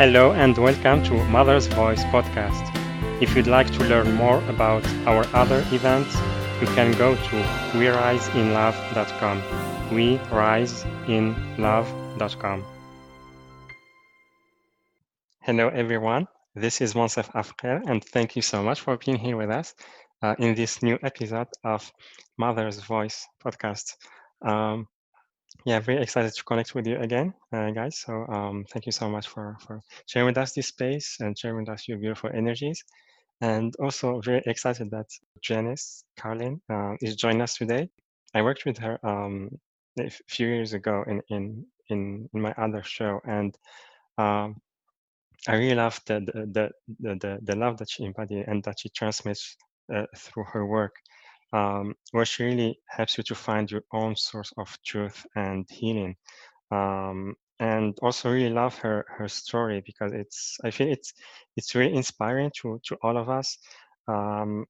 Hello and welcome to Mother's Voice podcast. If you'd like to learn more about our other events, you can go to weriseinlove.com. We rise in love.com. Hello, everyone. This is Monsef Afker, and thank you so much for being here with us uh, in this new episode of Mother's Voice podcast. Um, yeah, very excited to connect with you again, uh, guys. So um, thank you so much for for sharing with us this space and sharing with us your beautiful energies. And also very excited that Janice Carlin uh, is joining us today. I worked with her um, a few years ago in in in, in my other show, and um, I really love the the, the the the love that she embodies and that she transmits uh, through her work um, which really helps you to find your own source of truth and healing. Um, and also really love her her story because it's I feel it's it's really inspiring to to all of us. Um,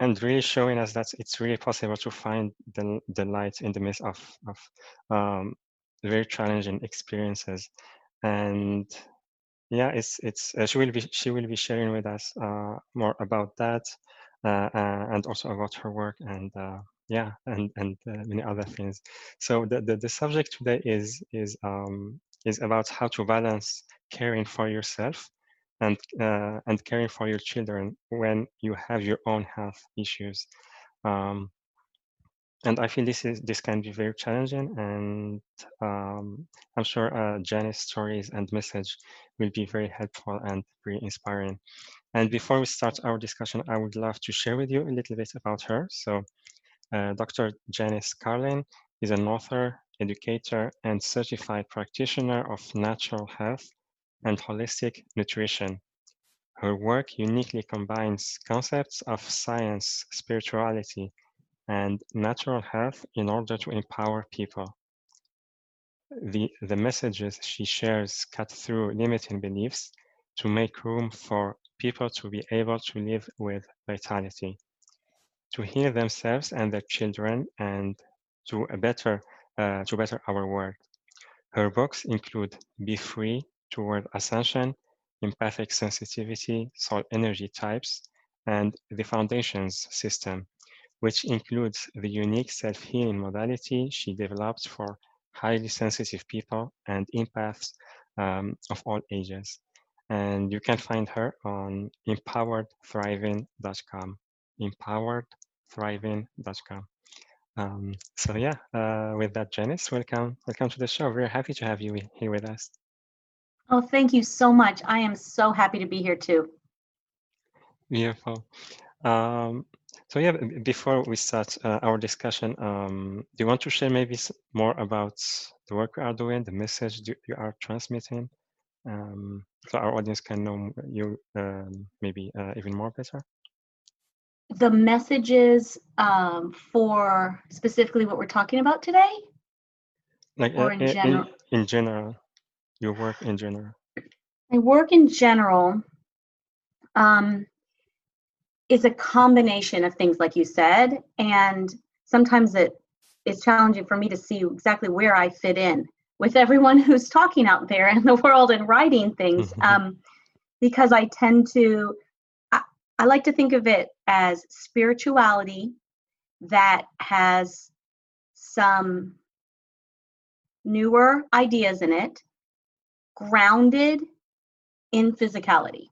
and really showing us that it's really possible to find the, the light in the midst of, of um, very challenging experiences and yeah it's it's uh, she will be she will be sharing with us uh, more about that and also about her work and uh, yeah and and many other things. So the, the, the subject today is is um, is about how to balance caring for yourself and uh, and caring for your children when you have your own health issues. Um, and I feel this is this can be very challenging and um, I'm sure uh, Janice's stories and message will be very helpful and very inspiring and before we start our discussion, I would love to share with you a little bit about her. So uh, Dr. Janice Carlin is an author, educator, and certified practitioner of natural health and holistic nutrition. Her work uniquely combines concepts of science, spirituality, and natural health in order to empower people. The, the messages she shares cut through limiting beliefs to make room for people to be able to live with vitality, to heal themselves and their children, and to a better uh, to better our world. Her books include Be Free Toward Ascension, Empathic Sensitivity, Soul Energy Types, and the Foundations System, which includes the unique self-healing modality she developed for highly sensitive people and empaths um, of all ages and you can find her on empoweredthriving.com empoweredthriving.com um, so yeah uh, with that janice welcome welcome to the show. We're happy to have you here with us. Oh thank you so much. I am so happy to be here too. Beautiful. Um, so yeah before we start uh, our discussion um, do you want to share maybe more about the work we are doing the message you are transmitting um, so our audience can know you um, maybe uh, even more better? The messages um, for specifically what we're talking about today? Like or uh, in, general? In, in general, your work in general. My work in general um, is a combination of things, like you said, and sometimes it is challenging for me to see exactly where I fit in with everyone who's talking out there in the world and writing things um, because i tend to I, I like to think of it as spirituality that has some newer ideas in it grounded in physicality.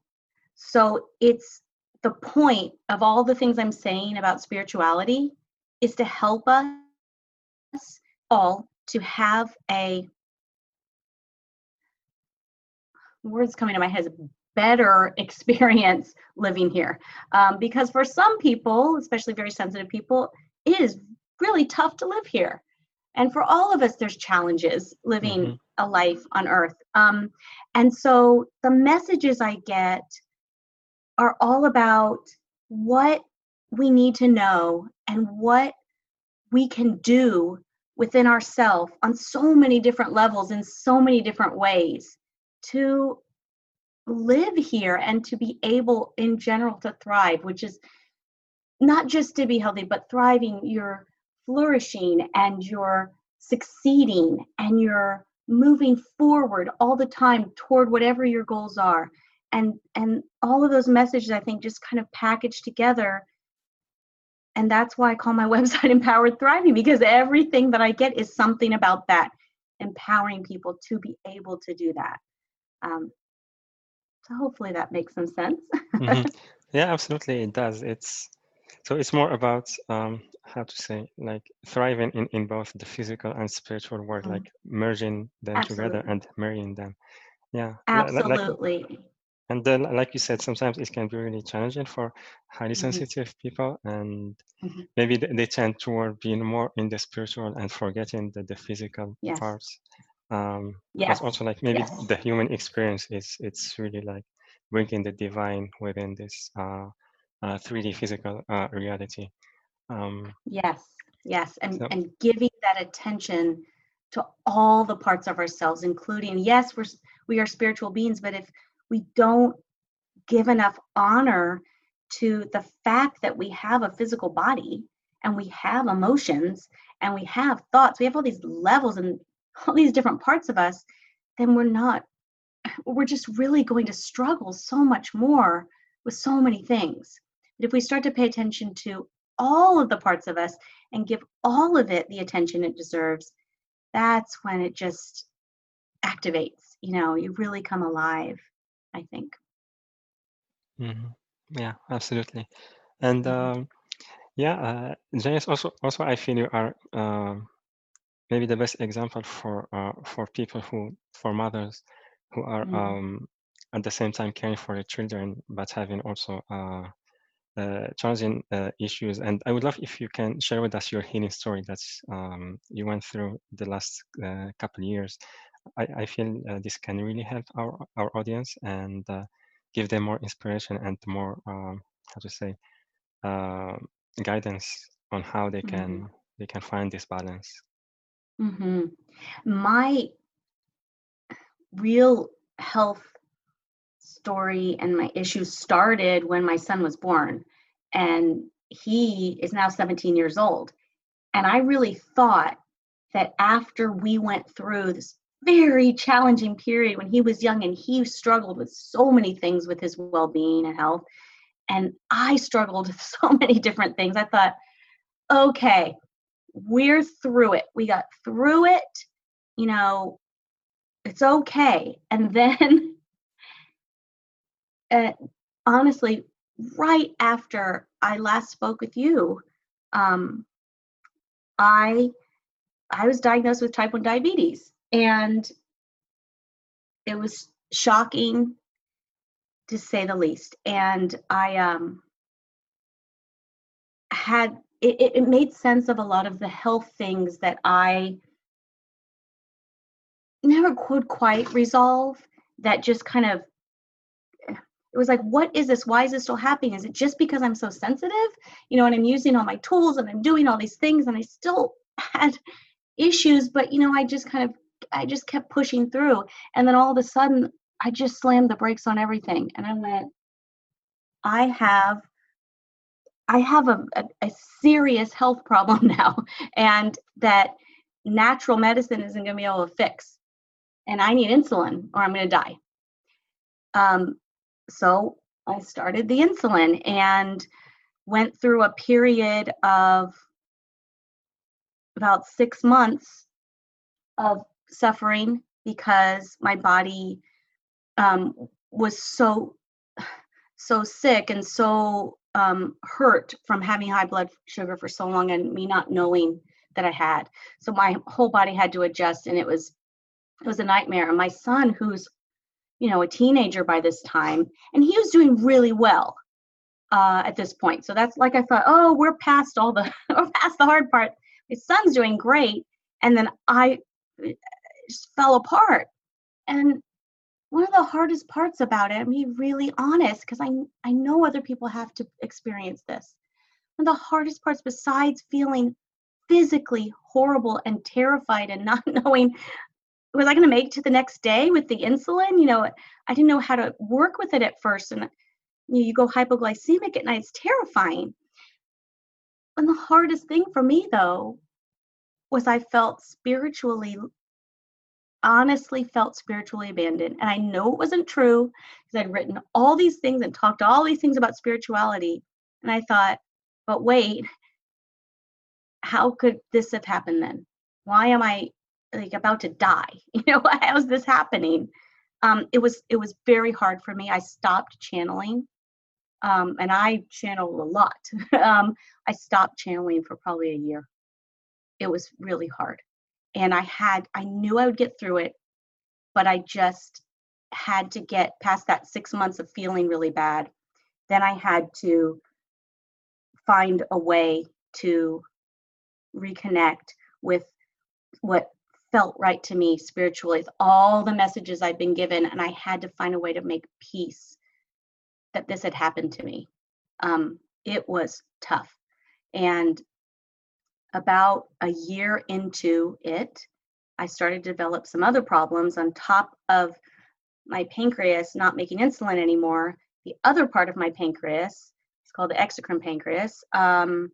So it's the point of all the things i'm saying about spirituality is to help us all to have a words coming to my head is better experience living here. Um, because for some people especially very sensitive people it is really tough to live here. And for all of us there's challenges living mm-hmm. a life on earth. Um, and so the messages i get are all about what we need to know and what we can do within ourselves on so many different levels in so many different ways to live here and to be able in general to thrive which is not just to be healthy but thriving you're flourishing and you're succeeding and you're moving forward all the time toward whatever your goals are. And and all of those messages i think just kind of packaged together. And that's why i call my website empowered thriving because everything that i get is something about that empowering people to be able to do that. Um, so hopefully that makes some sense Mhm. Yeah, absolutely, it does. It's so it's more about um, how to say like thriving in, in both the physical and spiritual world, Mm. like merging them together and marrying them. Yeah, li- like absolutely and then like you said, sometimes it can be really challenging for highly hmm sensitive people, and hmm maybe th- they tend toward being more in the spiritual and forgetting the, the physical yes parts. Um, yes because also like maybe yes the human experience is it's really like bringing the divine within this uh, uh, 3D physical uh, reality. Um, Yes, yes, and so and giving that attention to all the parts of ourselves, including yes, we're we are spiritual beings, but if we don't give enough honor to the fact that we have a physical body and we have emotions and we have thoughts, we have all these levels and all these different parts of us, then we're not, we're just really going to struggle so much more with so many things. But if we start to pay attention to all of the parts of us and give all of it the attention it deserves, that's when it just activates. You know, you really come alive, I think. mhm. yeah, absolutely. And Mhm. um, yeah, uh, Janice, also also I feel you are um, maybe the best example for uh, for people who for mothers who are Mm. um, at the same time caring for their children but having also uh, uh, challenging uh, issues. And I would love if you can share with us your healing story that um, you went through the last uh, couple of years. I, I feel uh, this can really help our our audience and uh, give them more inspiration and more um, how to say uh, guidance on how they can they can find this balance. Mhm. My real health story and my issues started when my son was born and he is now 17 years old and i really thought that after we went through this very challenging period when he was young and he struggled with so many things with his well-being and health and i struggled with so many different things i thought okay we're through it. We got through it you know it's okay. And then uh, honestly, right after I last spoke with you, um, I I was diagnosed with type 1 diabetes, and it was shocking to say the least. And I um, had it, it made sense of a lot of the health things that I never could quite resolve. That just kind of it was like what is this? Why is this still happening? Is it just because i'm so sensitive? You know and i'm using all my tools and i'm doing all these things and i still had issues but you know i just kind of i just kept pushing through. And then all of a sudden i just slammed the brakes on everything and i went i have i have a, a, a serious health problem now and that natural medicine isn't going to be able to fix and i need insulin or i'm going to die. Um, so I started the insulin and went through a period of about six months of suffering because my body um, was so so sick and so um, hurt from having high blood sugar for so long and me not knowing that I had. So my whole body had to adjust, and it was it was a nightmare. And my son, who's you know, a teenager by this time, and he was doing really well uh, at this point. So that's like I thought, oh, we're past all the we're past the hard part. His son's doing great, and then I just fell apart. And one of the hardest parts about it, I'm being really honest, because I I know other people have to experience this. One of the hardest parts, besides feeling physically horrible and terrified and not knowing was I going to make to the next day with the insulin? You know, I didn't know how to work with it at first. And you, know, you go hypoglycemic at night, it's terrifying. And the hardest thing for me, though, was I felt spiritually honestly felt spiritually abandoned. And I know it wasn't true because I'd written all these things and talked all these things about spirituality. And I thought, but wait, how could this have happened then? Why am I like about to die? You know, how's this happening? Um, it was it was very hard for me. I stopped channeling, um, and I channeled a lot. um, I stopped channeling for probably a year. It was really hard, and I had I knew I would get through it, but I just had to get past that six months of feeling really bad. Then I had to find a way to reconnect with what felt right to me spiritually, with all the messages I'd been given, and I had to find a way to make peace that this had happened to me. Um, it was tough. And about a year into it, I started to develop some other problems on top of my pancreas not making insulin anymore. The other part of my pancreas, it's called the exocrine pancreas, um,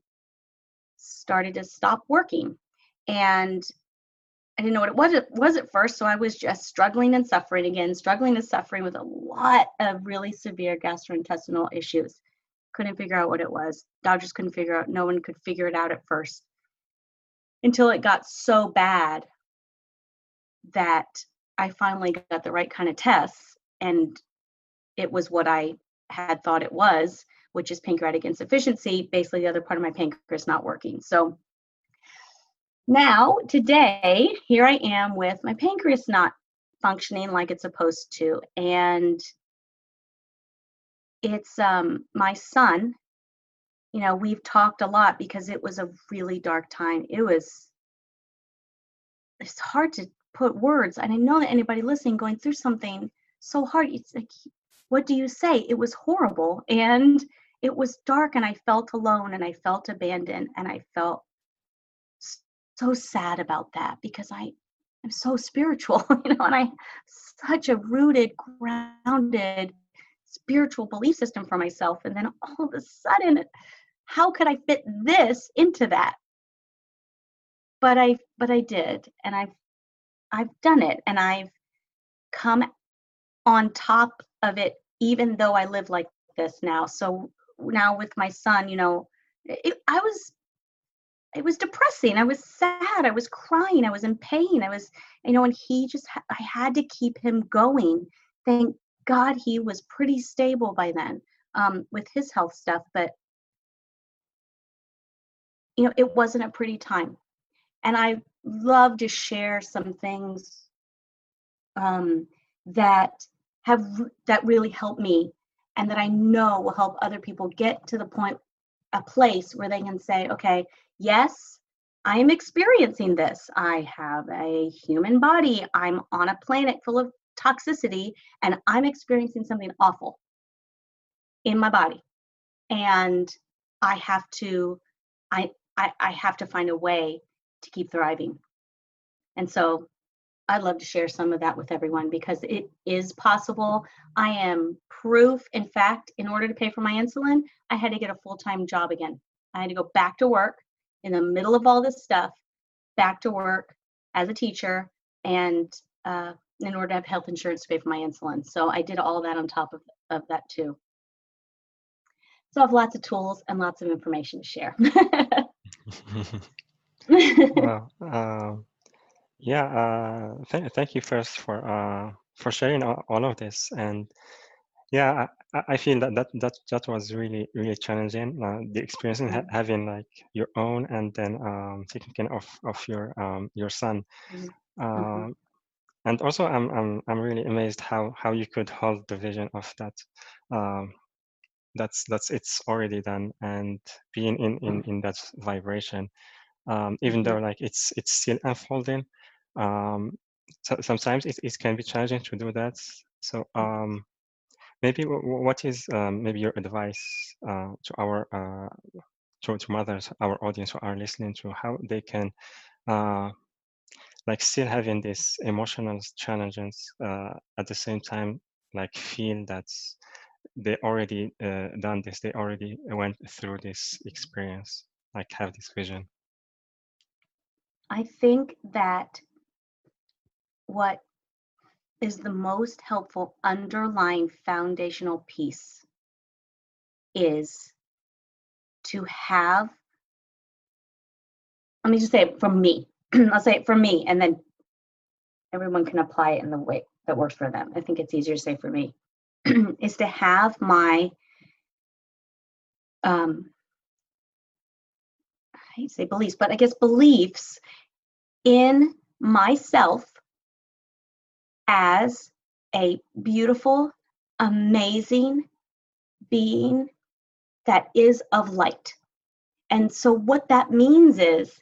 started to stop working. And I didn't know what it was, it was at first, so I was just struggling and suffering again, struggling and suffering with a lot of really severe gastrointestinal issues. Couldn't figure out what it was. Doctors couldn't figure out, no one could figure it out at first until it got so bad that I finally got the right kind of tests and it was what I had thought it was which is pancreatic insufficiency, basically the other part of my pancreas not working. So now, today, here I am with my pancreas not functioning like it's supposed to. And it's um, my son. You know, we've talked a lot because it was a really dark time. It was, it's hard to put words. And I know that anybody listening going through something so hard, it's like, what do you say? It was horrible. And it was dark and I felt alone and I felt abandoned and I felt so sad about that because I am so spiritual, you know, and I such a rooted, grounded spiritual belief system for myself. And then all of a sudden, how could I fit this into that? But I but I did, and I've I've done it and I've come on top of it even though I live like this now. So now with my son, you know, it, I was it was depressing. I was sad. I was crying. I was in pain. I was, you know, and he just, I had to keep him going. Thank God he was pretty stable by then um, with his health stuff. But, you know, it wasn't a pretty time. And I love to share some things um, that have, that really helped me and that I know will help other people get to the point, a place where they can say, okay, yes, I am experiencing this. I have a human body. I'm on a planet full of toxicity and I'm experiencing something awful in my body. And I have to, I, I, I have to find a way to keep thriving. And so I'd love to share some of that with everyone because it is possible. I am proof. In fact, in order to pay for my insulin, I had to get a full time job again. I had to go back to work in the middle of all this stuff, back to work as a teacher, and uh, in order to have health insurance to pay for my insulin. So I did all that on top of, of that too. So I have lots of tools and lots of information to share. well, um, yeah, uh, th- thank you first for uh, for sharing all, of this, and yeah, I, I feel that that that that was really really challenging. Uh, the experience in ha- mm-hmm. having like your own, and then um, taking care of of your um, your son, mm-hmm. Um, and also I'm I'm I'm really amazed how how you could hold the vision of that. Um, that's that's it's already done, and being in in in that vibration, um, even though like it's it's still unfolding um, so sometimes it, it can be challenging to do that. So um, maybe what is um, maybe your advice uh, to our uh, to, to mothers, our audience who are listening to how they can uh, like still having these emotional challenges uh, at the same time like feel that they already uh, done this, they already went through this experience, like have this vision. I think that what is the most helpful underlying foundational piece is to have let me just say it from me. I'll say it from me and then everyone can apply it in the way that works for them. I think it's easier to say for me is to have my um i say beliefs but i guess beliefs in myself as a beautiful amazing being that is of light. And so what that means is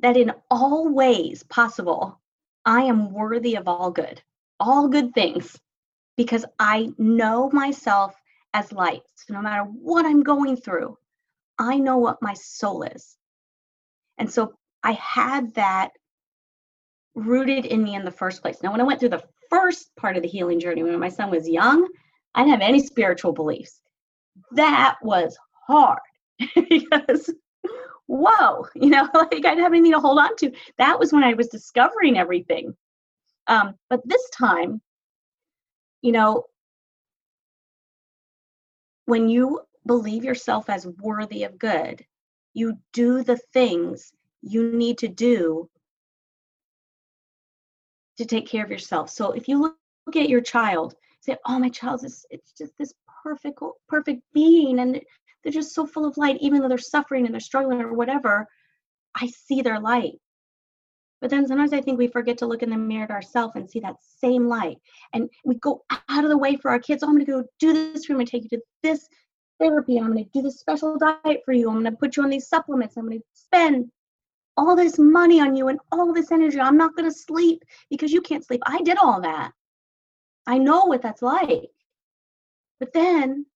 that in all ways possible i am worthy of all good all good things because I know myself as light. So no matter what I'm going through, I know what my soul is. And so I had that rooted in me in the first place. Now, when I went through the first part of the healing journey, when my son was young, I didn't have any spiritual beliefs. That was hard because, whoa, you know, like I didn't have anything to hold on to. That was when I was discovering everything. Um, but this time, you know, when you believe yourself as worthy of good, you do the things you need to do to take care of yourself. So if you look, look at your child, say, "Oh, my child is it's just this perfect perfect being and they're just so full of light even though they're suffering and they're struggling or whatever, I see their light." But then sometimes I think we forget to look in the mirror at ourselves and see that same light. And we go out of the way for our kids. Oh, I'm going to go do this going to take you to this therapy. I'm going to do this special diet for you. I'm going to put you on these supplements. I'm going to spend all this money on you and all this energy. I'm not going to sleep because you can't sleep. I did all that. I know what that's like. But then,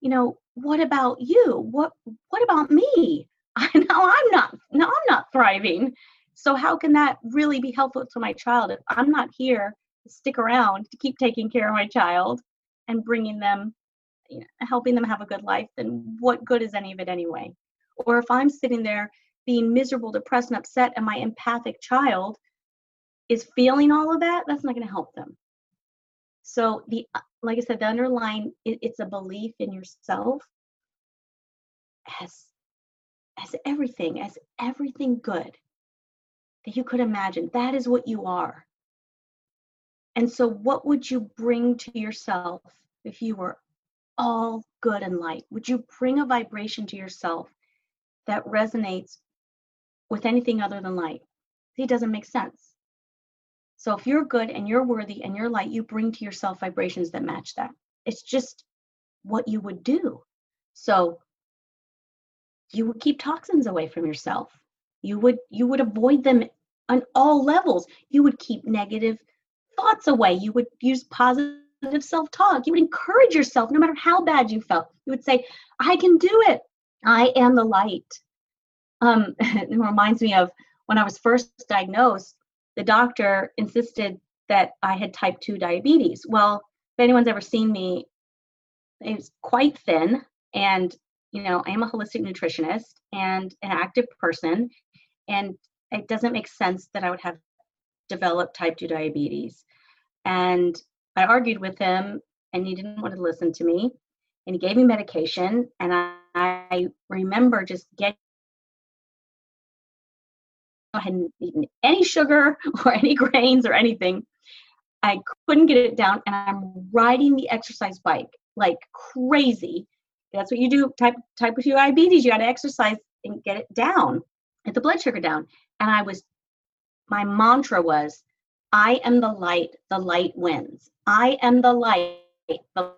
you know, what about you? What what about me? I know I'm not now I'm not thriving. So how can that really be helpful to my child if I'm not here to stick around to keep taking care of my child and bringing them, you know, helping them have a good life? Then what good is any of it anyway? Or if I'm sitting there being miserable, depressed, and upset, and my empathic child is feeling all of that, that's not going to help them. So the uh, like I said, the underlying it, it's a belief in yourself as as everything, as everything good that you could imagine. That is what you are. And so, what would you bring to yourself if you were all good and light? Would you bring a vibration to yourself that resonates with anything other than light? It doesn't make sense. So, if you're good and you're worthy and you're light, you bring to yourself vibrations that match that. It's just what you would do. So, you would keep toxins away from yourself you would you would avoid them on all levels. You would keep negative thoughts away. You would use positive self-talk. You would encourage yourself no matter how bad you felt. You would say i can do it. I am the light. Um it reminds me of when i was first diagnosed the doctor insisted that i had type 2 diabetes. Well if anyone's ever seen me it's quite thin and you know i am a holistic nutritionist and an active person and it doesn't make sense that I would have developed type 2 diabetes. And I argued with him, and he didn't want to listen to me. And he gave me medication, and I, I remember just getting. I hadn't eaten any sugar or any grains or anything. I couldn't get it down, and I'm riding the exercise bike like crazy. That's what you do. Type type 2 diabetes. You got to exercise and get it down get the blood sugar down. And I was, my mantra was, I am the light, the light wins. I am the light, the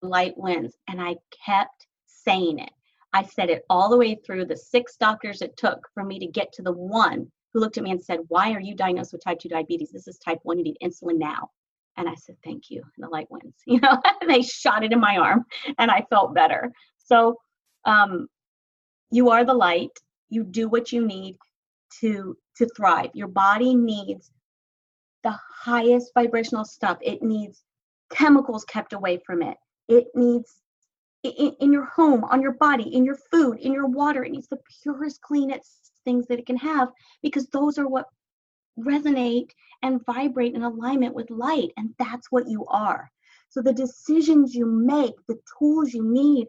light wins. And I kept saying it. I said it all the way through the six doctors it took for me to get to the one who looked at me and said, Why are you diagnosed with type 2 diabetes? This is type 1, you need insulin now. And I said, Thank you. And the light wins. You know, they shot it in my arm and I felt better. So um, you are the light you do what you need to to thrive your body needs the highest vibrational stuff it needs chemicals kept away from it it needs in, in, your home on your body in your food in your water it needs the purest cleanest things that it can have because those are what resonate and vibrate in alignment with light. And that's what you are. So the decisions you make, the tools you need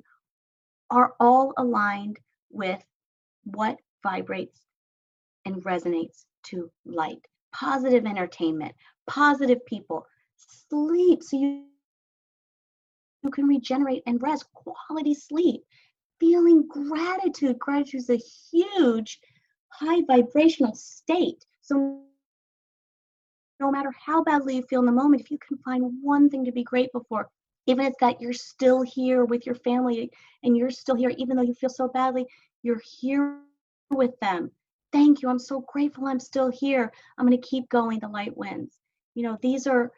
are all aligned with what vibrates and resonates to light. Positive entertainment, positive people, sleep so you, you can regenerate and rest, quality sleep, feeling gratitude. Gratitude is a huge high vibrational state. So no matter how badly you feel in the moment, if you can find one thing to be grateful for, even if that you're still here with your family and you're still here, even though you feel so badly, you're here with them. Thank you. I'm so grateful I'm still here. I'm going to keep going. The light wins. You know, these are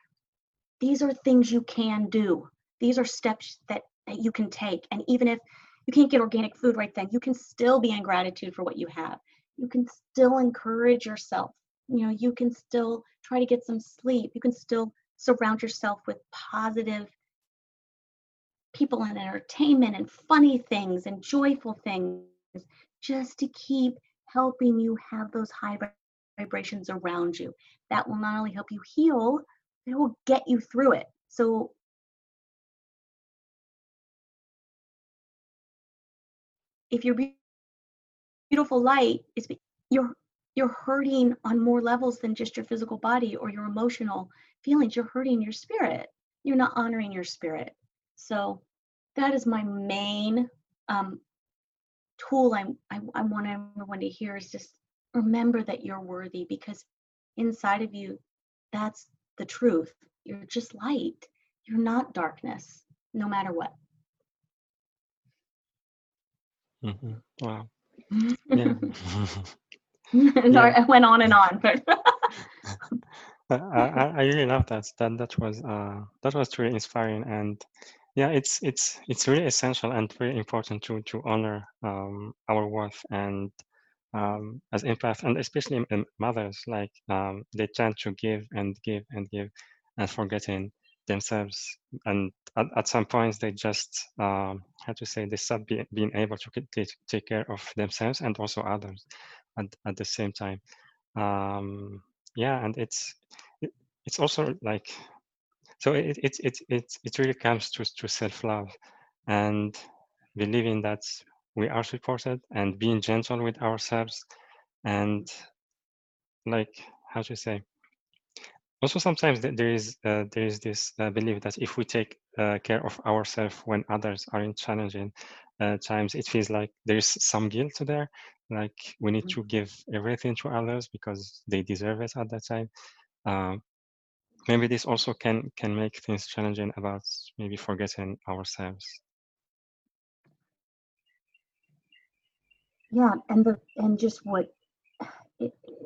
these are things you can do. These are steps that, that you can take. And even if you can't get organic food right then, you can still be in gratitude for what you have. You can still encourage yourself. You know, you can still try to get some sleep. You can still surround yourself with positive people and entertainment and funny things and joyful things just to keep helping you have those high vibrations around you. That will not only help you heal, it will get you through it. So if your beautiful light is you're you're hurting on more levels than just your physical body or your emotional feelings you're hurting your spirit you're not honoring your spirit so that is my main um, tool I'm, I, I want everyone to hear is just remember that you're worthy because inside of you, that's the truth. You're just light. You're not darkness, no matter what. Mm-hmm. Wow. Yeah. Sorry, I went on and on, but I, I, I really love that. That that was uh that was really inspiring and yeah, it's it's it's really essential and very important to to honor um, our worth and um, as empath and especially mothers, like um, they tend to give and give and give and forgetting themselves. And at, at some points, they just um, how to say they stop be, being able to take, care of themselves and also others at, at the same time. Um, yeah, and it's it, it's also like so it it it it, it really comes to, to self-love. And believing that we are supported and being gentle with ourselves and like how to say also sometimes there is uh, there is this uh, belief that if we take uh, care of ourselves when others are in challenging uh, times it feels like there's some guilt there like we need to give everything to others because they deserve it at that time. Um, maybe this also can can make things challenging about maybe forgetting ourselves yeah and the and just what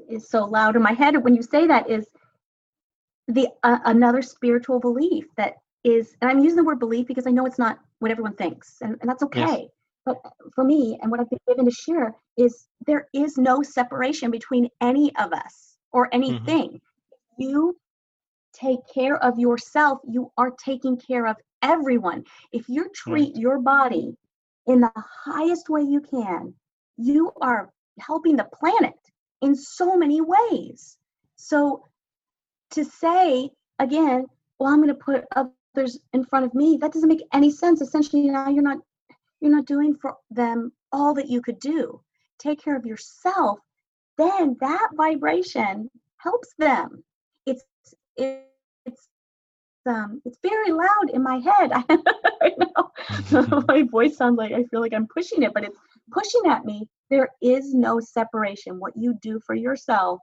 is so loud in my head when you say that is the uh, another spiritual belief that is and i'm using the word belief because i know it's not what everyone thinks and, and that's okay yes. but for me and what i've been given to share is there is no separation between any of us or mm-hmm. anything mm-hmm. you take care of yourself, you are taking care of everyone. If you treat right. your body in the highest way you can, you are helping the planet in so many ways. So to say again, well, I'm going to put others in front of me, that doesn't make any sense. Essentially, now you're not you're not doing for them all that you could do. Take care of yourself, then that vibration helps them. It's it's um it's very loud in my head. I know my voice sounds like I feel like I'm pushing it, but it's pushing at me. There is no separation. What you do for yourself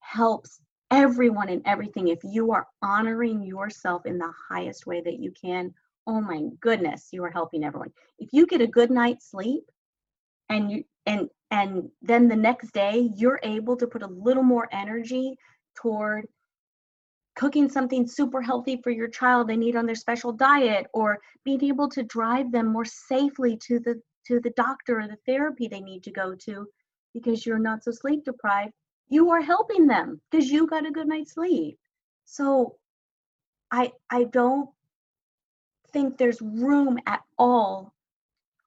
helps everyone and everything. If you are honoring yourself in the highest way that you can, oh my goodness, you are helping everyone. If you get a good night's sleep and you and and then the next day you're able to put a little more energy toward cooking something super healthy for your child they need on their special diet or being able to drive them more safely to the to the doctor or the therapy they need to go to because you're not so sleep deprived you are helping them because you got a good night's sleep so i i don't think there's room at all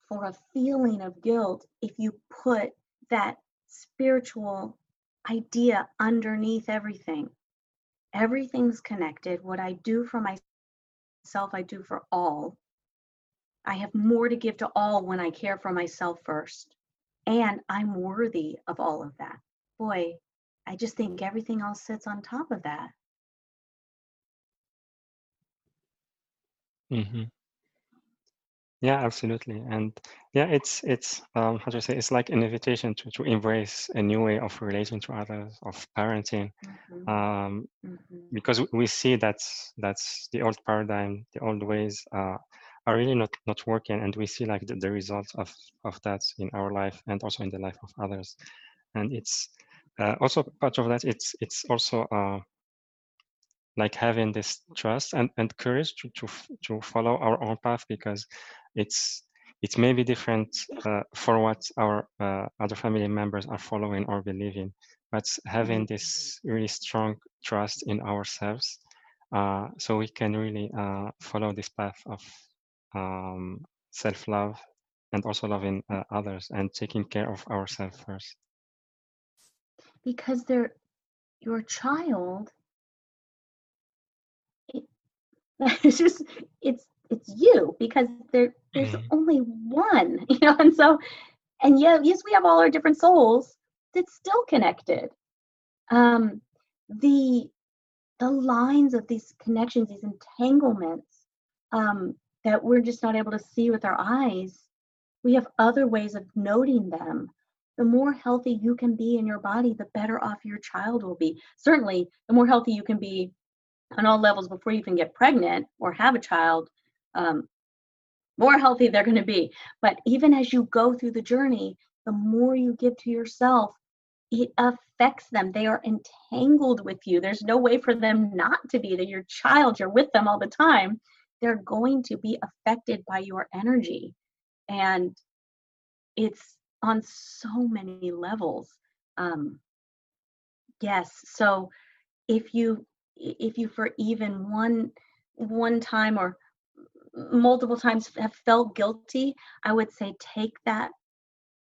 for a feeling of guilt if you put that spiritual idea underneath everything. Everything's connected. What I do for myself, I do for all. I have more to give to all when I care for myself first. And I'm worthy of all of that. Boy, I just think everything else sits on top of that. Mm-hmm. Yeah, absolutely. And yeah, it's it's um how to say it's like an invitation to to embrace a new way of relating to others, of parenting. Mhm, Um, mhm. because we see that that's the old paradigm, the old ways uh, are really not not working, and we see like the, the results of of that in our life and also in the life of others. And it's uh, also part of that. It's it's also uh, like having this trust and, and courage to, to to follow our own path because it's it may be different uh, for what our uh, other family members are following or believing but having Mhm. this really strong trust in ourselves uh, so we can really uh, follow this path of um, self-love and also loving uh, others and taking care of ourselves first Because they're your child. It, it's just it's it's you because there there's Mhm. only one, you know, and so and yeah, yes, we have all our different souls. It's still connected. Um, the the lines of these connections, these entanglements um, that we're just not able to see with our eyes, we have other ways of noting them. The more healthy you can be in your body, the better off your child will be. Certainly, the more healthy you can be on all levels before you even get pregnant or have a child, um, more healthy they're going to be. But even as you go through the journey, the more you give to yourself, it affects them. They are entangled with you. There's no way for them not to be. They're your child, you're with them all the time. They're going to be affected by your energy. And it's on so many levels. Um, yes. So if you if you for even one one time or multiple times have felt guilty, I would say take that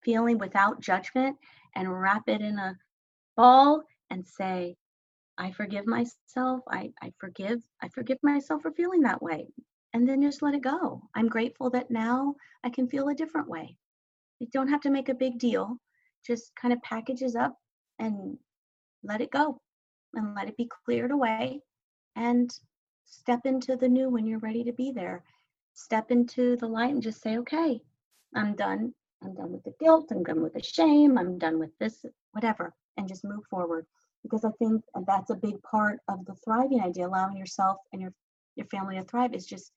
feeling without judgment and wrap it in a ball and say, I forgive myself. I, I forgive, I forgive myself for feeling that way. And then just let it go. I'm grateful that now I can feel a different way. You don't have to make a big deal. Just kind of packages up and let it go and let it be cleared away and step into the new when you're ready to be there. Step into the light and just say, okay, I'm done. I'm done with the guilt. I'm done with the shame. I'm done with this, whatever, and just move forward. Because I think that's a big part of the thriving idea, allowing yourself and your, your family to thrive is just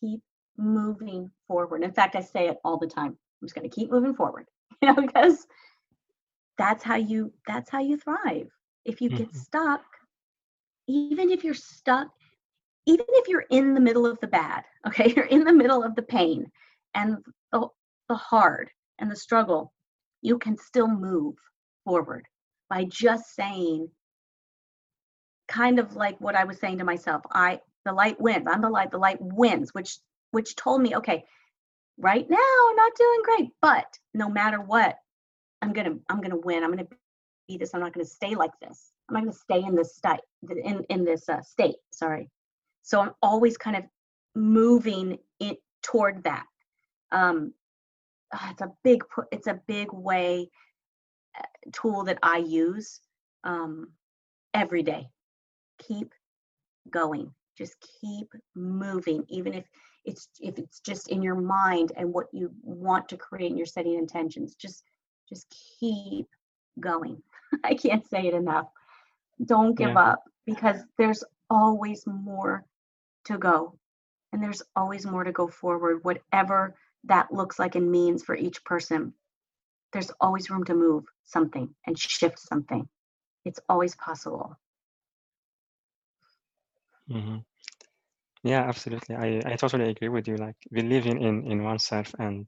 keep moving forward. In fact, I say it all the time. I'm just going to keep moving forward, you know, because that's how you that's how you thrive. If you get Mhm. stuck, even if you're stuck, even if you're in the middle of the bad, okay, you're in the middle of the pain and the, the hard and the struggle, you can still move forward by just saying, kind of like what I was saying to myself, I the light wins. I'm the light, the light wins, which which told me, okay, right now not doing great, but no matter what, I'm gonna I'm gonna win. I'm gonna be this. I'm not gonna stay like this. I'm not gonna stay in this state in in this uh, state. Sorry. So I'm always kind of moving it toward that. Um, ah, it's a big it's a big way uh, tool that I use um, every day. Keep going. Just keep moving, even if it's if it's just in your mind and what you want to create and you're setting intentions. Just just keep going. I can't say it enough. Don't give yeah up because there's always more to go and there's always more to go forward whatever that looks like and means for each person there's always room to move something and shift something it's always possible hmm Yeah, absolutely. I, I totally agree with you. Like believing in, in oneself and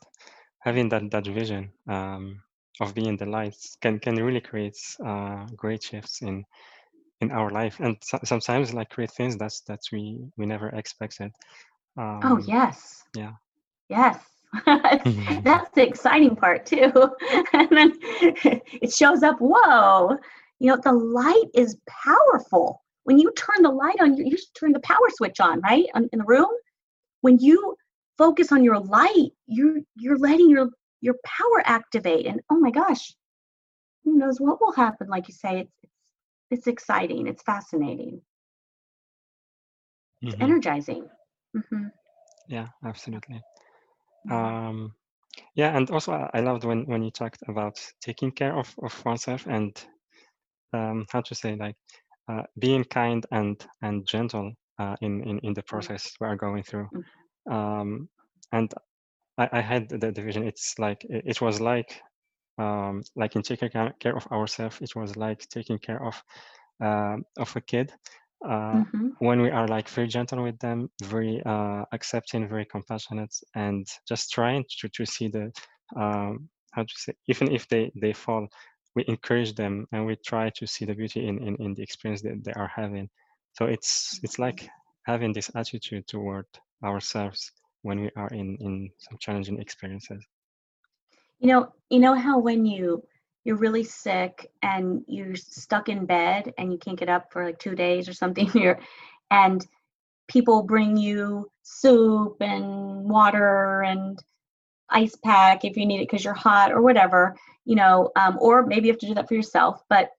having that, that vision um, of being the light can, can really create uh, great shifts in, in our life. And so, sometimes like create things that's, that we, we never expected. oh Um, yes yeah. yes that's the exciting part too and then it shows up whoa You know, the light is powerful. When you turn the light on, you, you turn the power switch on, right? On, in the room. When you focus on your light, you're you're letting your your power activate. And oh my gosh, who knows what will happen? Like you say, it's it's, it's exciting. It's fascinating. It's Mhm. energizing. hmm Yeah, absolutely. Mm-hmm. Um, yeah, and also I I loved when when you talked about taking care of of oneself and um, how to say like uh, being kind and and gentle uh, in, in in the process we are going through. Mhm. Um, and I, I had the division. It's like it was like um, like in taking care of ourselves. It was like taking care of um of a kid. Uh, hmm when we are like very gentle with them, very uh, accepting, very compassionate, and just trying to, to see the um, how to say even if they they fall, we encourage them and we try to see the beauty in in, in the experience that they are having. So it's it's like having this attitude toward ourselves when we are in in some challenging experiences. You know, you know how when you you're really sick and you're stuck in bed and you can't get up for like two days or something, and people bring you soup and water and ice pack if you need it because you're hot or whatever, you know, um, or maybe you have to do that for yourself. But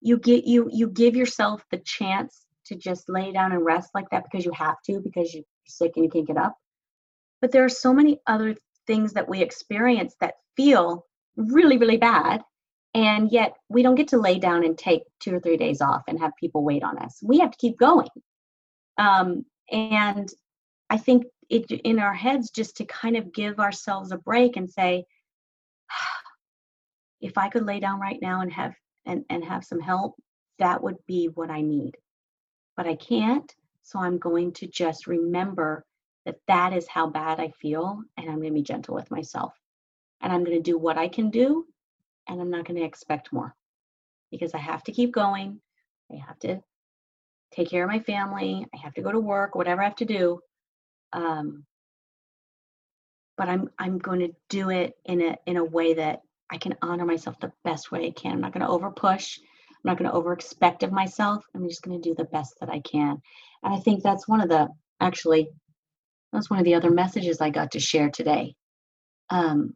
you get you you give yourself the chance to just lay down and rest like that because you have to because you're sick and you can't get up. But there are so many other things that we experience that feel really really bad and yet we don't get to lay down and take two or three days off and have people wait on us. We have to keep going. Um, and i think it in our heads just to kind of give ourselves a break and say if i could lay down right now and have and, and have some help that would be what i need. But i can't so i'm going to just remember that that is how bad i feel and i'm going to be gentle with myself and i'm going to do what i can do and i'm not going to expect more because i have to keep going i have to take care of my family i have to go to work whatever i have to do um, but i'm i'm going to do it in a in a way that i can honor myself the best way i can. I'm not going to over push i'm not going to over expect of myself i'm just going to do the best that i can and i think that's one of the actually that's one of the other messages i got to share today. Um,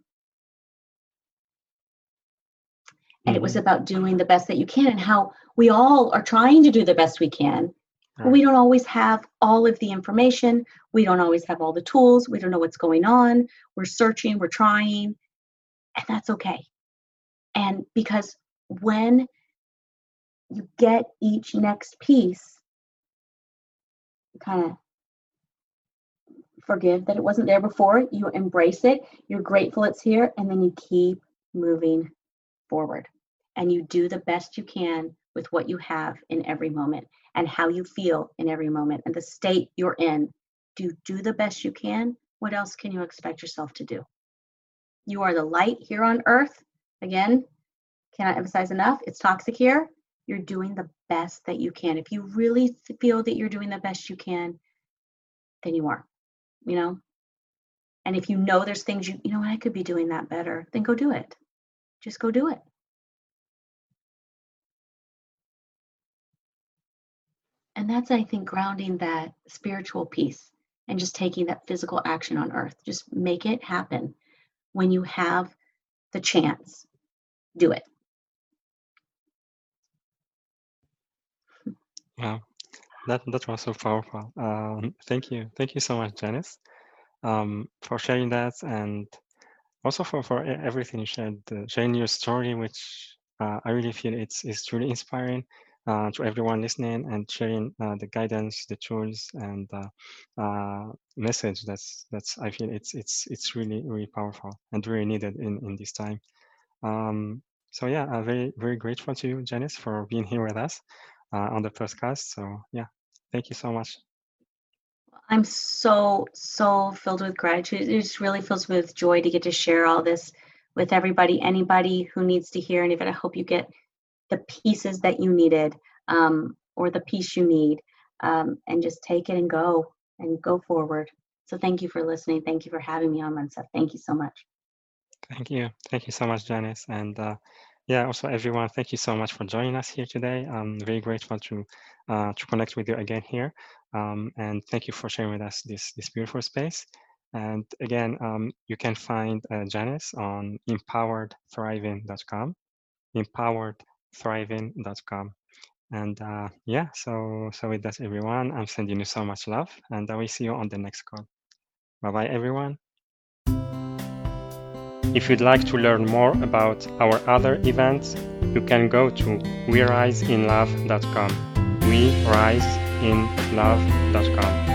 and it was Mhm. about doing the best that you can and how we all are trying to do the best we can but we don't always have all of the information. We don't always have all the tools. We don't know what's going on. We're searching we're trying and that's okay. And because when you get each next piece you kind of forgive that it wasn't there before. You embrace it. You're grateful it's here and then you keep moving forward. And you do the best you can with what you have in every moment and how you feel in every moment and the state you're in. Do do the best you can. What else can you expect yourself to do? You are the light here on earth. Again cannot emphasize enough? It's toxic here. You're doing the best that you can. If you really feel that you're doing the best you can then you are you know? And if you know there's things you you know i could be doing that better then go do it. Just go do it. And that's i think grounding that spiritual piece and just taking that physical action on earth. Just make it happen. When you have the chance do it. Wow. That that was so powerful. Um, thank you, thank you so much, Janice, um, for sharing that, and also for for everything you shared, uh, sharing your story, which uh, I really feel it's it's truly inspiring uh, to everyone listening, and sharing uh, the guidance, the tools, and uh, uh, message. That's that's I feel it's it's it's really really powerful and really needed in in this time. Um, so yeah, I'm very very grateful to you, Janice, for being here with us on the podcast. So yeah, thank you so much. i'm so so filled with gratitude it just really fills me with joy to get to share all this with everybody anybody who needs to hear any of it i hope you get the pieces that you needed um, or the piece you need um, and just take it and go and go forward so thank you for listening thank you for having me on Mansa. thank you so much Thank you. Thank you so much, Janice. And uh, yeah, also everyone, thank you so much for joining us here today. I'm very grateful to uh, to connect with you again here, um, and thank you for sharing with us this this beautiful space. And again, um, you can find uh, Janice on empoweredthriving.com, empoweredthriving.com. And uh, yeah, so so with that, everyone, I'm sending you so much love, and I will see you on the next call. Bye bye, everyone. If you'd like to learn more about our other events, you can go to weriseinlove.com. We rise in love.com.